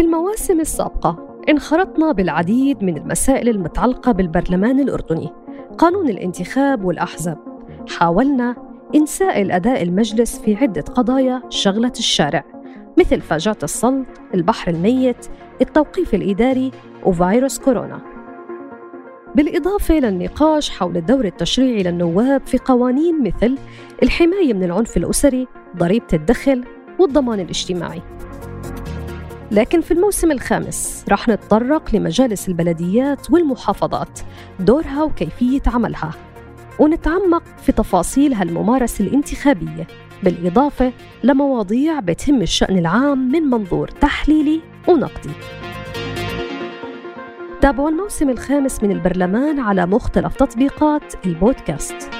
في المواسم السابقة انخرطنا بالعديد من المسائل المتعلقة بالبرلمان الأردني قانون الانتخاب والأحزاب. حاولنا إنساء الأداء المجلس في عدة قضايا شغلة الشارع مثل فاجعة السلط، البحر الميت، التوقيف الإداري وفيروس كورونا. بالإضافة للنقاش حول الدور التشريعي للنواب في قوانين مثل الحماية من العنف الأسري، ضريبة الدخل والضمان الاجتماعي. لكن في الموسم الخامس رح نتطرق لمجالس البلديات والمحافظات دورها وكيفية عملها. ونتعمق في تفاصيل هالممارسة الانتخابية بالإضافة لمواضيع بتهم الشأن العام من منظور تحليلي ونقدي. تابعوا الموسم الخامس من البرلمان على مختلف تطبيقات البودكاست.